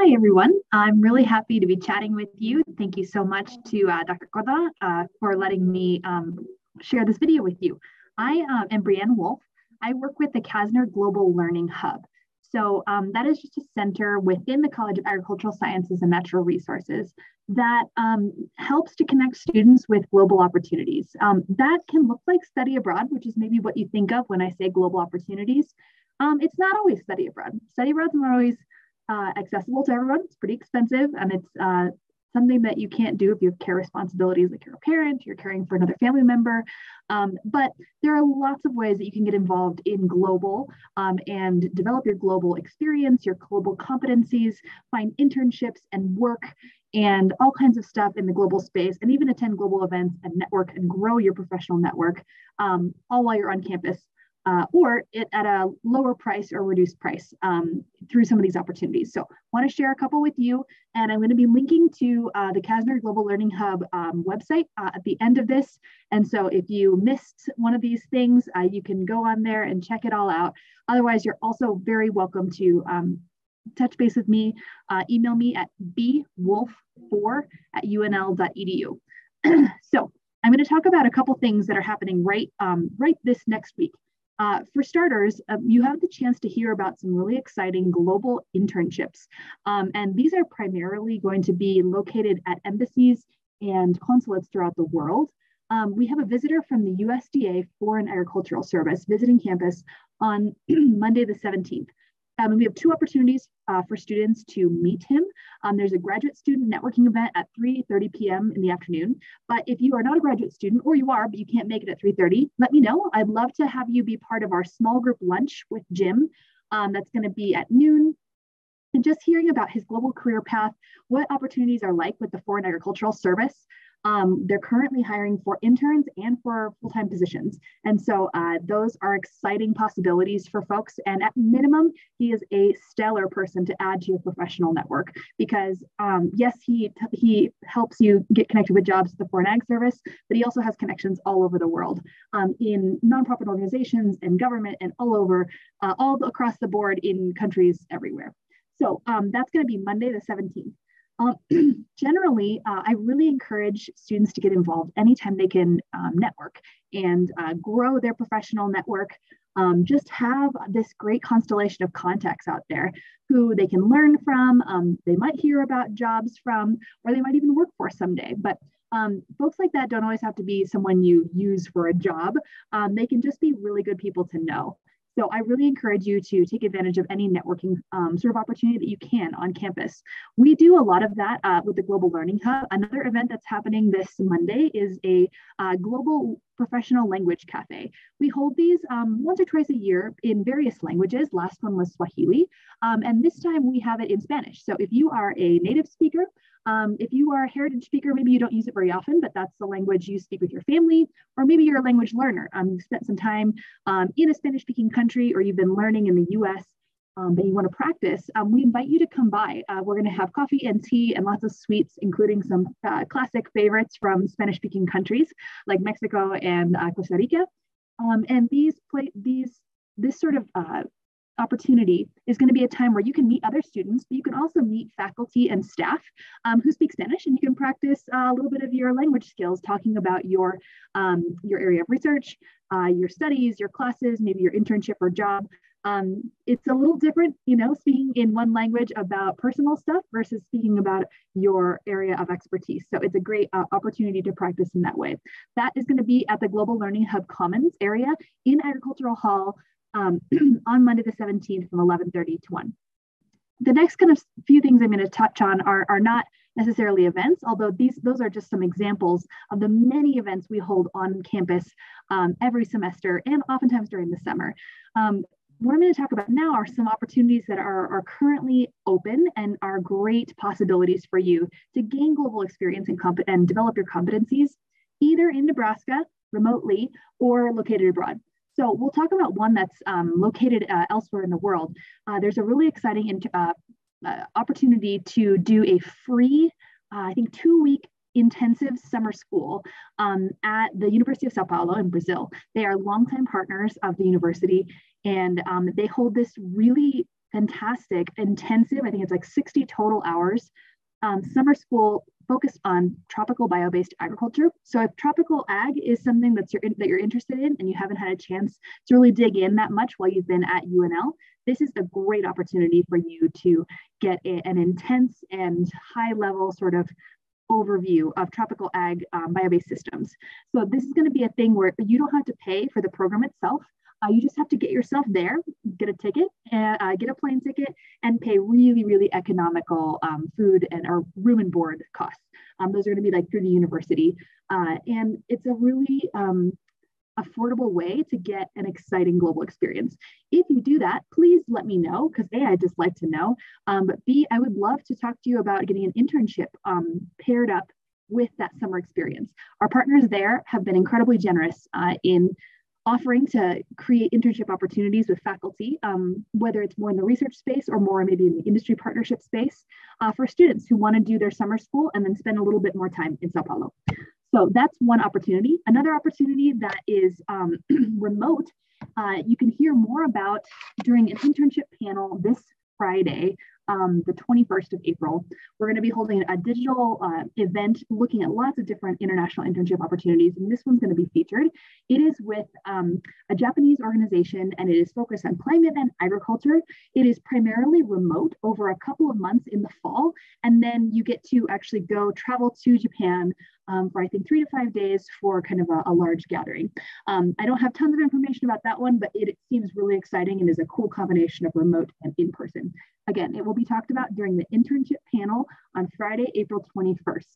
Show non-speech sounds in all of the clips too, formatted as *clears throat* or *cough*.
Hi, everyone. I'm really happy to be chatting with you. Thank you so much to uh, Dr. Koda uh, for letting me um, share this video with you. I uh, am Brianne Wolf. I work with the CASNR Global Learning Hub. So um, that is just a center within the College of Agricultural Sciences and Natural Resources that um, helps to connect students with global opportunities. Um, that can look like study abroad, which is maybe what you think of when I say global opportunities. Um, it's not always study abroad. Study abroad is not always uh, accessible to everyone. It's pretty expensive and it's uh, something that you can't do if you have care responsibilities like you're a parent, you're caring for another family member. Um, but there are lots of ways that you can get involved in global um, and develop your global experience, your global competencies, find internships and work and all kinds of stuff in the global space, and even attend global events and network and grow your professional network, um, all while you're on campus uh, or it at a lower price or reduced price um, through some of these opportunities. So want to share a couple with you. And I'm going to be linking to uh, the CASNR Global Learning Hub um, website uh, at the end of this. And so if you missed one of these things, uh, you can go on there and check it all out. Otherwise, you're also very welcome to um, touch base with me. Uh, email me at bwolf4 at unl.edu. *clears throat* so I'm going to talk about a couple things that are happening right, um, right this next week. Uh, for starters, uh, you have the chance to hear about some really exciting global internships. Um, and these are primarily going to be located at embassies and consulates throughout the world. Um, we have a visitor from the USDA Foreign Agricultural Service visiting campus on *clears throat* Monday the 17th. Um, and we have two opportunities uh, for students to meet him. Um, there's a graduate student networking event at 3.30 p.m. in the afternoon. But if you are not a graduate student, or you are, but you can't make it at 3.30, let me know. I'd love to have you be part of our small group lunch with Jim. Um, that's gonna be at noon. And just hearing about his global career path, what opportunities are like with the Foreign Agricultural Service, um, they're currently hiring for interns and for full-time positions. And so uh, those are exciting possibilities for folks. And at minimum, he is a stellar person to add to your professional network because um, yes, he, he helps you get connected with jobs at the Foreign Ag Service, but he also has connections all over the world um, in nonprofit organizations and government and all over, uh, all across the board in countries everywhere. So um, that's going to be Monday the 17th. Um, *clears throat* generally, uh, I really encourage students to get involved anytime they can um, network and uh, grow their professional network. Um, just have this great constellation of contacts out there who they can learn from, um, they might hear about jobs from, or they might even work for someday. But um, folks like that don't always have to be someone you use for a job. Um, they can just be really good people to know. So I really encourage you to take advantage of any networking um, sort of opportunity that you can on campus. We do a lot of that uh, with the Global Learning Hub. Another event that's happening this Monday is a uh, global professional language cafe. We hold these um, once or twice a year in various languages. Last one was Swahili, um, and this time we have it in Spanish. So if you are a native speaker um, if you are a heritage speaker, maybe you don't use it very often, but that's the language you speak with your family, or maybe you're a language learner. Um, you've spent some time um, in a Spanish speaking country, or you've been learning in the US, um, but you want to practice, um, we invite you to come by. Uh, we're going to have coffee and tea and lots of sweets, including some uh, classic favorites from Spanish speaking countries like Mexico and uh, Costa Rica. Um, and these play these this sort of uh, opportunity is going to be a time where you can meet other students, but you can also meet faculty and staff um, who speak Spanish, and you can practice uh, a little bit of your language skills, talking about your um, your area of research, uh, your studies, your classes, maybe your internship or job. Um, it's a little different, you know, speaking in one language about personal stuff versus speaking about your area of expertise. So it's a great uh, opportunity to practice in that way. That is going to be at the Global Learning Hub Commons area in Agricultural Hall um, *clears throat* on Monday the 17th from 11:30 to 1. The next kind of few things I'm going to touch on are, are not necessarily events, although these those are just some examples of the many events we hold on campus um, every semester and oftentimes during the summer. Um, what I'm going to talk about now are some opportunities that are, are currently open and are great possibilities for you to gain global experience and, and develop your competencies either in Nebraska remotely or located abroad. So we'll talk about one that's um, located uh, elsewhere in the world. Uh, there's a really exciting uh, uh, opportunity to do a free, uh, I think, two week intensive summer school um, at the University of Sao Paulo in Brazil. They are longtime partners of the university and um, they hold this really fantastic, intensive, I think it's like 60 total hours um, summer school focused on tropical bio-based agriculture. So if tropical ag is something that's your, that you're interested in and you haven't had a chance to really dig in that much while you've been at UNL, this is a great opportunity for you to get a, an intense and high level sort of overview of tropical ag um, bio-based systems. So this is going to be a thing where you don't have to pay for the program itself. Uh, you just have to get yourself there, get a ticket, and, uh, get a plane ticket, and pay really, really economical um, food and or room and board costs. Um, those are going to be like through the university, uh, and it's a really um, affordable way to get an exciting global experience. If you do that, please let me know because A, I'd just like to know. Um, but B, I would love to talk to you about getting an internship um, paired up with that summer experience. Our partners there have been incredibly generous uh, in offering to create internship opportunities with faculty, um, whether it's more in the research space or more maybe in the industry partnership space uh, for students who want to do their summer school and then spend a little bit more time in Sao Paulo. So that's one opportunity. Another opportunity that is um, *clears throat* remote, uh, you can hear more about during an internship panel this Friday um, the 21st of April. We're going to be holding a digital uh, event looking at lots of different international internship opportunities, and this one's going to be featured. It is with um, a Japanese organization, and it is focused on climate and agriculture. It is primarily remote over a couple of months in the fall, and then you get to actually go travel to Japan um, for I think three to five days for kind of a, a large gathering. Um, I don't have tons of information about that one, but it, it, seems really exciting and is a cool combination of remote and in person. Again, it will be talked about during the internship panel on Friday, April 21st.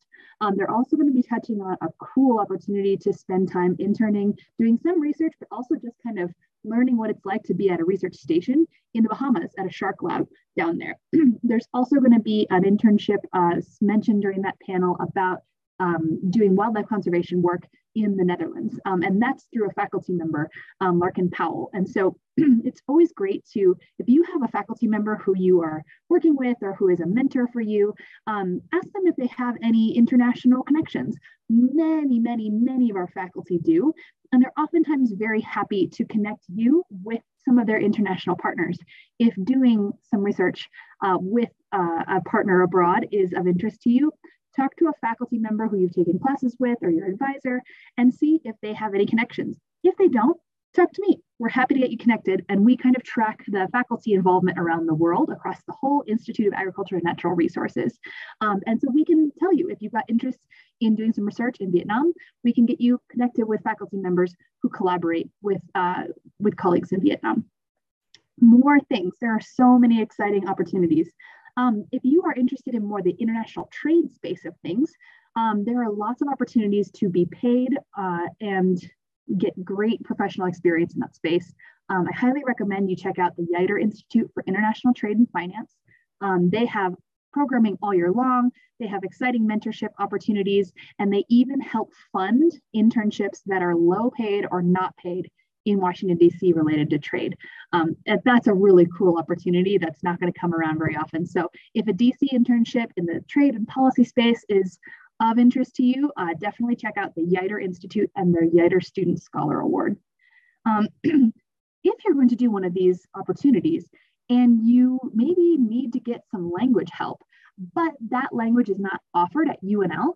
Um, they're also going to be touching on a cool opportunity to spend time interning, doing some research, but also just kind of learning what it's like to be at a research station in the Bahamas at a shark lab down there. *clears throat* There's also going to be an internship uh, mentioned during that panel about um, doing wildlife conservation work in the Netherlands. Um, and that's through a faculty member, um, Larkin Powell. And so *clears throat* it's always great to, if you have a faculty member who you are working with or who is a mentor for you, um, ask them if they have any international connections. Many, many, many of our faculty do. And they're oftentimes very happy to connect you with some of their international partners. If doing some research uh, with uh, a partner abroad is of interest to you, talk to a faculty member who you've taken classes with or your advisor and see if they have any connections. If they don't, talk to me. We're happy to get you connected. And we kind of track the faculty involvement around the world across the whole Institute of Agriculture and Natural Resources. Um, and so we can tell you if you've got interest in doing some research in Vietnam, we can get you connected with faculty members who collaborate with, uh, with colleagues in Vietnam. More things. There are so many exciting opportunities. Um, if you are interested in more the international trade space of things, um, there are lots of opportunities to be paid uh, and get great professional experience in that space. Um, I highly recommend you check out the Yeutter Institute for International Trade and Finance. Um, they have programming all year long. They have exciting mentorship opportunities, and they even help fund internships that are low paid or not paid in Washington, D.C. related to trade. Um, that's a really cool opportunity that's not going to come around very often. So if a DC internship in the trade and policy space is of interest to you, uh, definitely check out the Yeutter Institute and their Yeutter Student Scholar Award. Um, *clears throat* if you're going to do one of these opportunities and you maybe need to get some language help, but that language is not offered at UNL,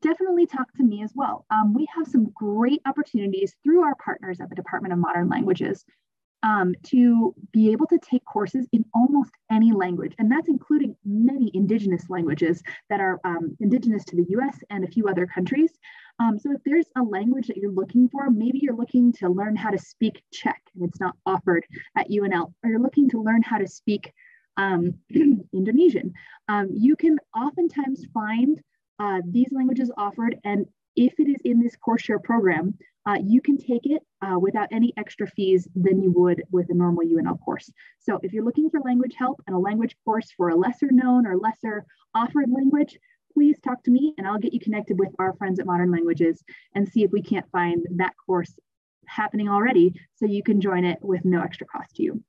definitely talk to me as well. Um, we have some great opportunities through our partners at the Department of Modern Languages um, to be able to take courses in almost any language, and that's including many indigenous languages that are um, indigenous to the US and a few other countries. Um, so if there's a language that you're looking for, maybe you're looking to learn how to speak Czech and it's not offered at UNL, or you're looking to learn how to speak um, *clears throat* Indonesian, um, you can oftentimes find uh, these languages offered, and if it is in this course share program, uh, you can take it uh, without any extra fees than you would with a normal UNL course. So if you're looking for language help and a language course for a lesser known or lesser offered language, please talk to me and I'll get you connected with our friends at Modern Languages and see if we can't find that course happening already so you can join it with no extra cost to you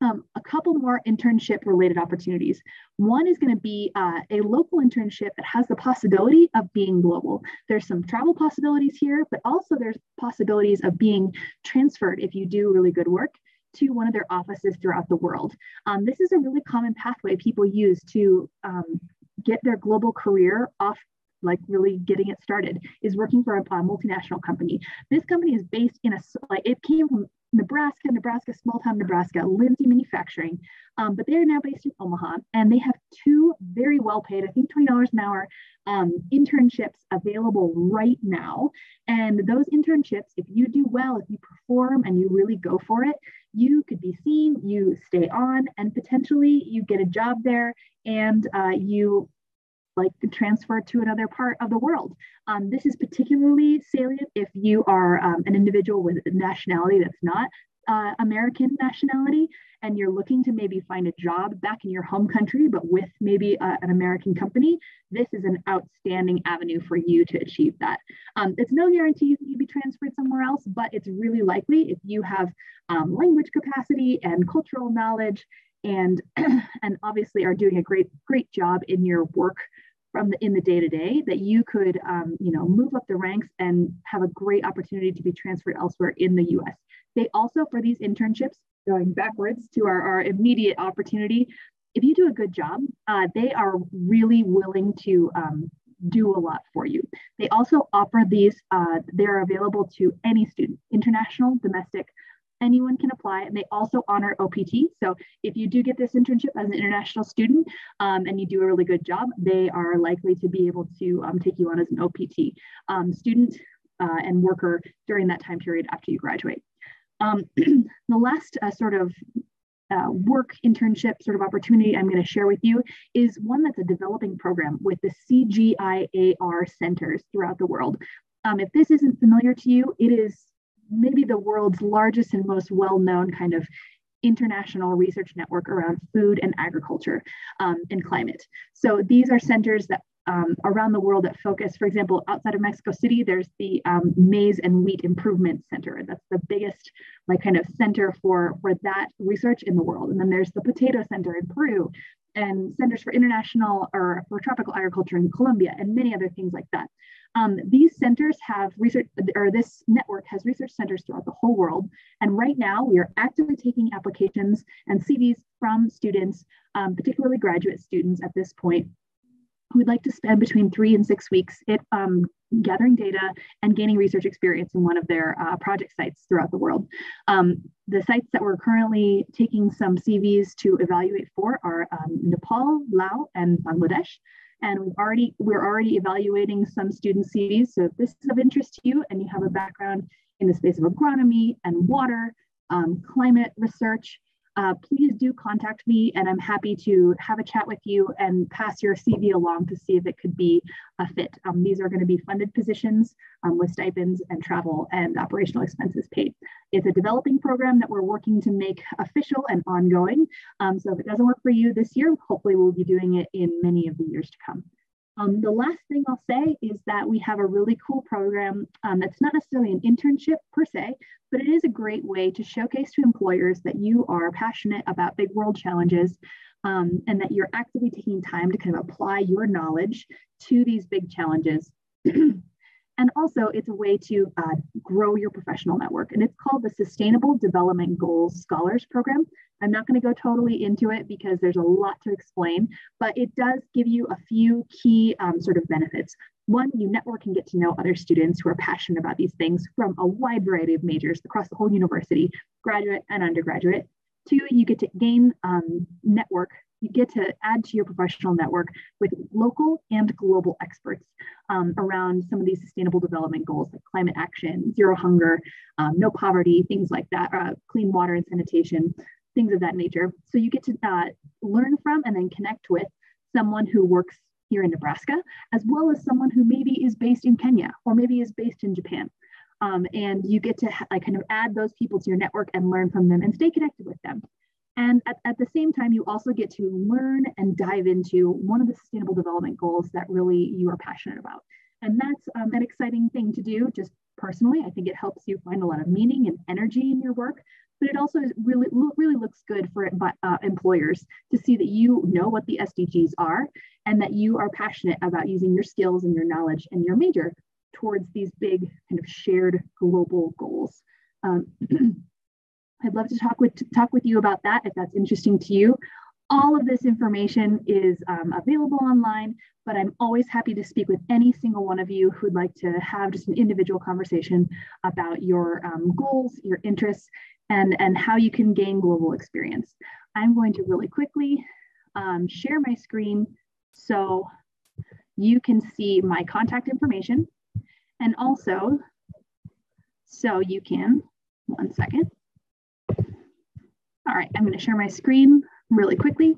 um, a couple more internship related opportunities. One is going to be uh, a local internship that has the possibility of being global. There's some travel possibilities here, but also there's possibilities of being transferred if you do really good work to one of their offices throughout the world. Um, this is a really common pathway people use to um, get their global career off like really getting it started is working for a, a, multinational company. This company is based in a like it came from Nebraska, Nebraska, small town Nebraska, Lindsay Manufacturing, um, but they are now based in Omaha, and they have two very well paid, I think twenty dollars an hour, um, internships available right now. And those internships, if you do well, if you perform and you really go for it, you could be seen, you stay on, and potentially you get a job there, and uh, you like to transfer to another part of the world. Um, this is particularly salient if you are um, an individual with a nationality that's not uh, American nationality and you're looking to maybe find a job back in your home country, but with maybe uh, an American company, this is an outstanding avenue for you to achieve that. Um, it's no guarantee that you'll be transferred somewhere else, but it's really likely if you have um, language capacity and cultural knowledge and, *clears throat* and obviously are doing a great, great job in your work from the in the day to day that you could um, you know move up the ranks and have a great opportunity to be transferred elsewhere in the U.S. They also for these internships going backwards to our, our immediate opportunity. If you do a good job, uh, they are really willing to um, do a lot for you. They also offer these, uh, they're available to any student, international, domestic, anyone can apply and they also honor OPT. So if you do get this internship as an international student um, and you do a really good job, they are likely to be able to um, take you on as an OPT um, student uh, and worker during that time period after you graduate. Um, *clears throat* the last uh, sort of uh, work internship sort of opportunity I'm going to share with you is one that's a developing program with the CGIAR centers throughout the world. Um, if this isn't familiar to you, it is maybe the world's largest and most well-known kind of international research network around food and agriculture um, and climate. So these are centers that um, around the world that focus, for example, outside of Mexico City, there's the um, Maize and Wheat Improvement Center. That's the biggest like kind of center for, for that research in the world. And then there's the Potato Center in Peru and Centers for International or for Tropical Agriculture in Colombia and many other things like that. Um, these centers have research, or this network has research centers throughout the whole world. And right now we are actively taking applications and CVs from students, um, particularly graduate students at this point, who would like to spend between three and six weeks it, um, gathering data and gaining research experience in one of their uh, project sites throughout the world. Um, the sites that we're currently taking some CVs to evaluate for are um, Nepal, Laos, and Bangladesh and we've already we're already evaluating some student CVs. So if this is of interest to you and you have a background in the space of agronomy and water, um, climate research, uh, please do contact me and I'm happy to have a chat with you and pass your CV along to see if it could be a fit. Um, these are going to be funded positions um, with stipends and travel and operational expenses paid. It's a developing program that we're working to make official and ongoing. Um, so if it doesn't work for you this year, hopefully we'll be doing it in many of the years to come. Um, the last thing I'll say is that we have a really cool program um, that's not necessarily an internship per se, but it is a great way to showcase to employers that you are passionate about big world challenges um, and that you're actively taking time to kind of apply your knowledge to these big challenges. *clears throat* and also, it's a way to uh, grow your professional network. And it's called the Sustainable Development Goals Scholars Program. I'm not going to go totally into it because there's a lot to explain, but it does give you a few key um, sort of benefits. One, you network and get to know other students who are passionate about these things from a wide variety of majors across the whole university, graduate and undergraduate. Two, you get to gain um, network you get to add to your professional network with local and global experts um, around some of these sustainable development goals like climate action, zero hunger, um, no poverty, things like that, uh, clean water and sanitation, things of that nature. So you get to uh, learn from and then connect with someone who works here in Nebraska, as well as someone who maybe is based in Kenya or maybe is based in Japan. Um, and you get to like kind of add those people to your network and learn from them and stay connected with them. And at, at the same time, you also get to learn and dive into one of the sustainable development goals that really you are passionate about. And that's um, an exciting thing to do just personally. I think it helps you find a lot of meaning and energy in your work, but it also really really looks good for uh, employers to see that you know what the SDGs are and that you are passionate about using your skills and your knowledge and your major towards these big kind of shared global goals. Um, *clears throat* I'd love to talk with talk with you about that if that's interesting to you. All of this information is um, available online, but I'm always happy to speak with any single one of you who'd like to have just an individual conversation about your um, goals, your interests, and, and how you can gain global experience. I'm going to really quickly um, share my screen so you can see my contact information and also so you can, one second. All right, I'm gonna share my screen really quickly.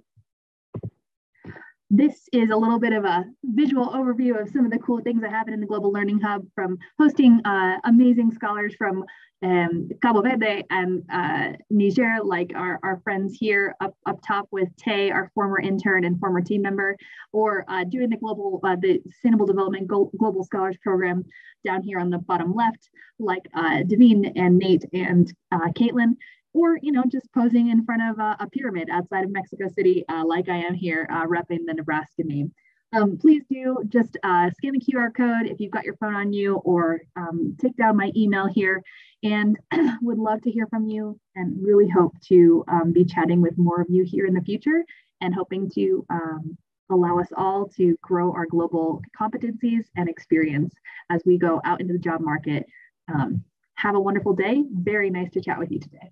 This is a little bit of a visual overview of some of the cool things that happen in the Global Learning Hub from hosting uh, amazing scholars from um, Cabo Verde and uh, Niger, like our, our friends here up, up top with Tay, our former intern and former team member, or uh, doing the global, uh, the Sustainable Development Global Scholars Program down here on the bottom left, like uh, Davine and Nate and uh, Caitlin or you know just posing in front of a, a pyramid outside of Mexico City, uh, like I am here, uh, repping the Nebraska name. Um, please do just uh, scan the QR code if you've got your phone on you, or um, take down my email here. And *clears throat* would love to hear from you, and really hope to um, be chatting with more of you here in the future, and hoping to um, allow us all to grow our global competencies and experience as we go out into the job market. Um, have a wonderful day. Very nice to chat with you today.